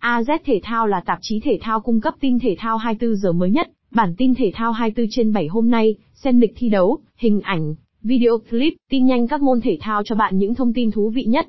AZ Thể thao là tạp chí thể thao cung cấp tin thể thao 24 giờ mới nhất, bản tin thể thao 24 trên 7 hôm nay, xem lịch thi đấu, hình ảnh, video clip, tin nhanh các môn thể thao cho bạn những thông tin thú vị nhất.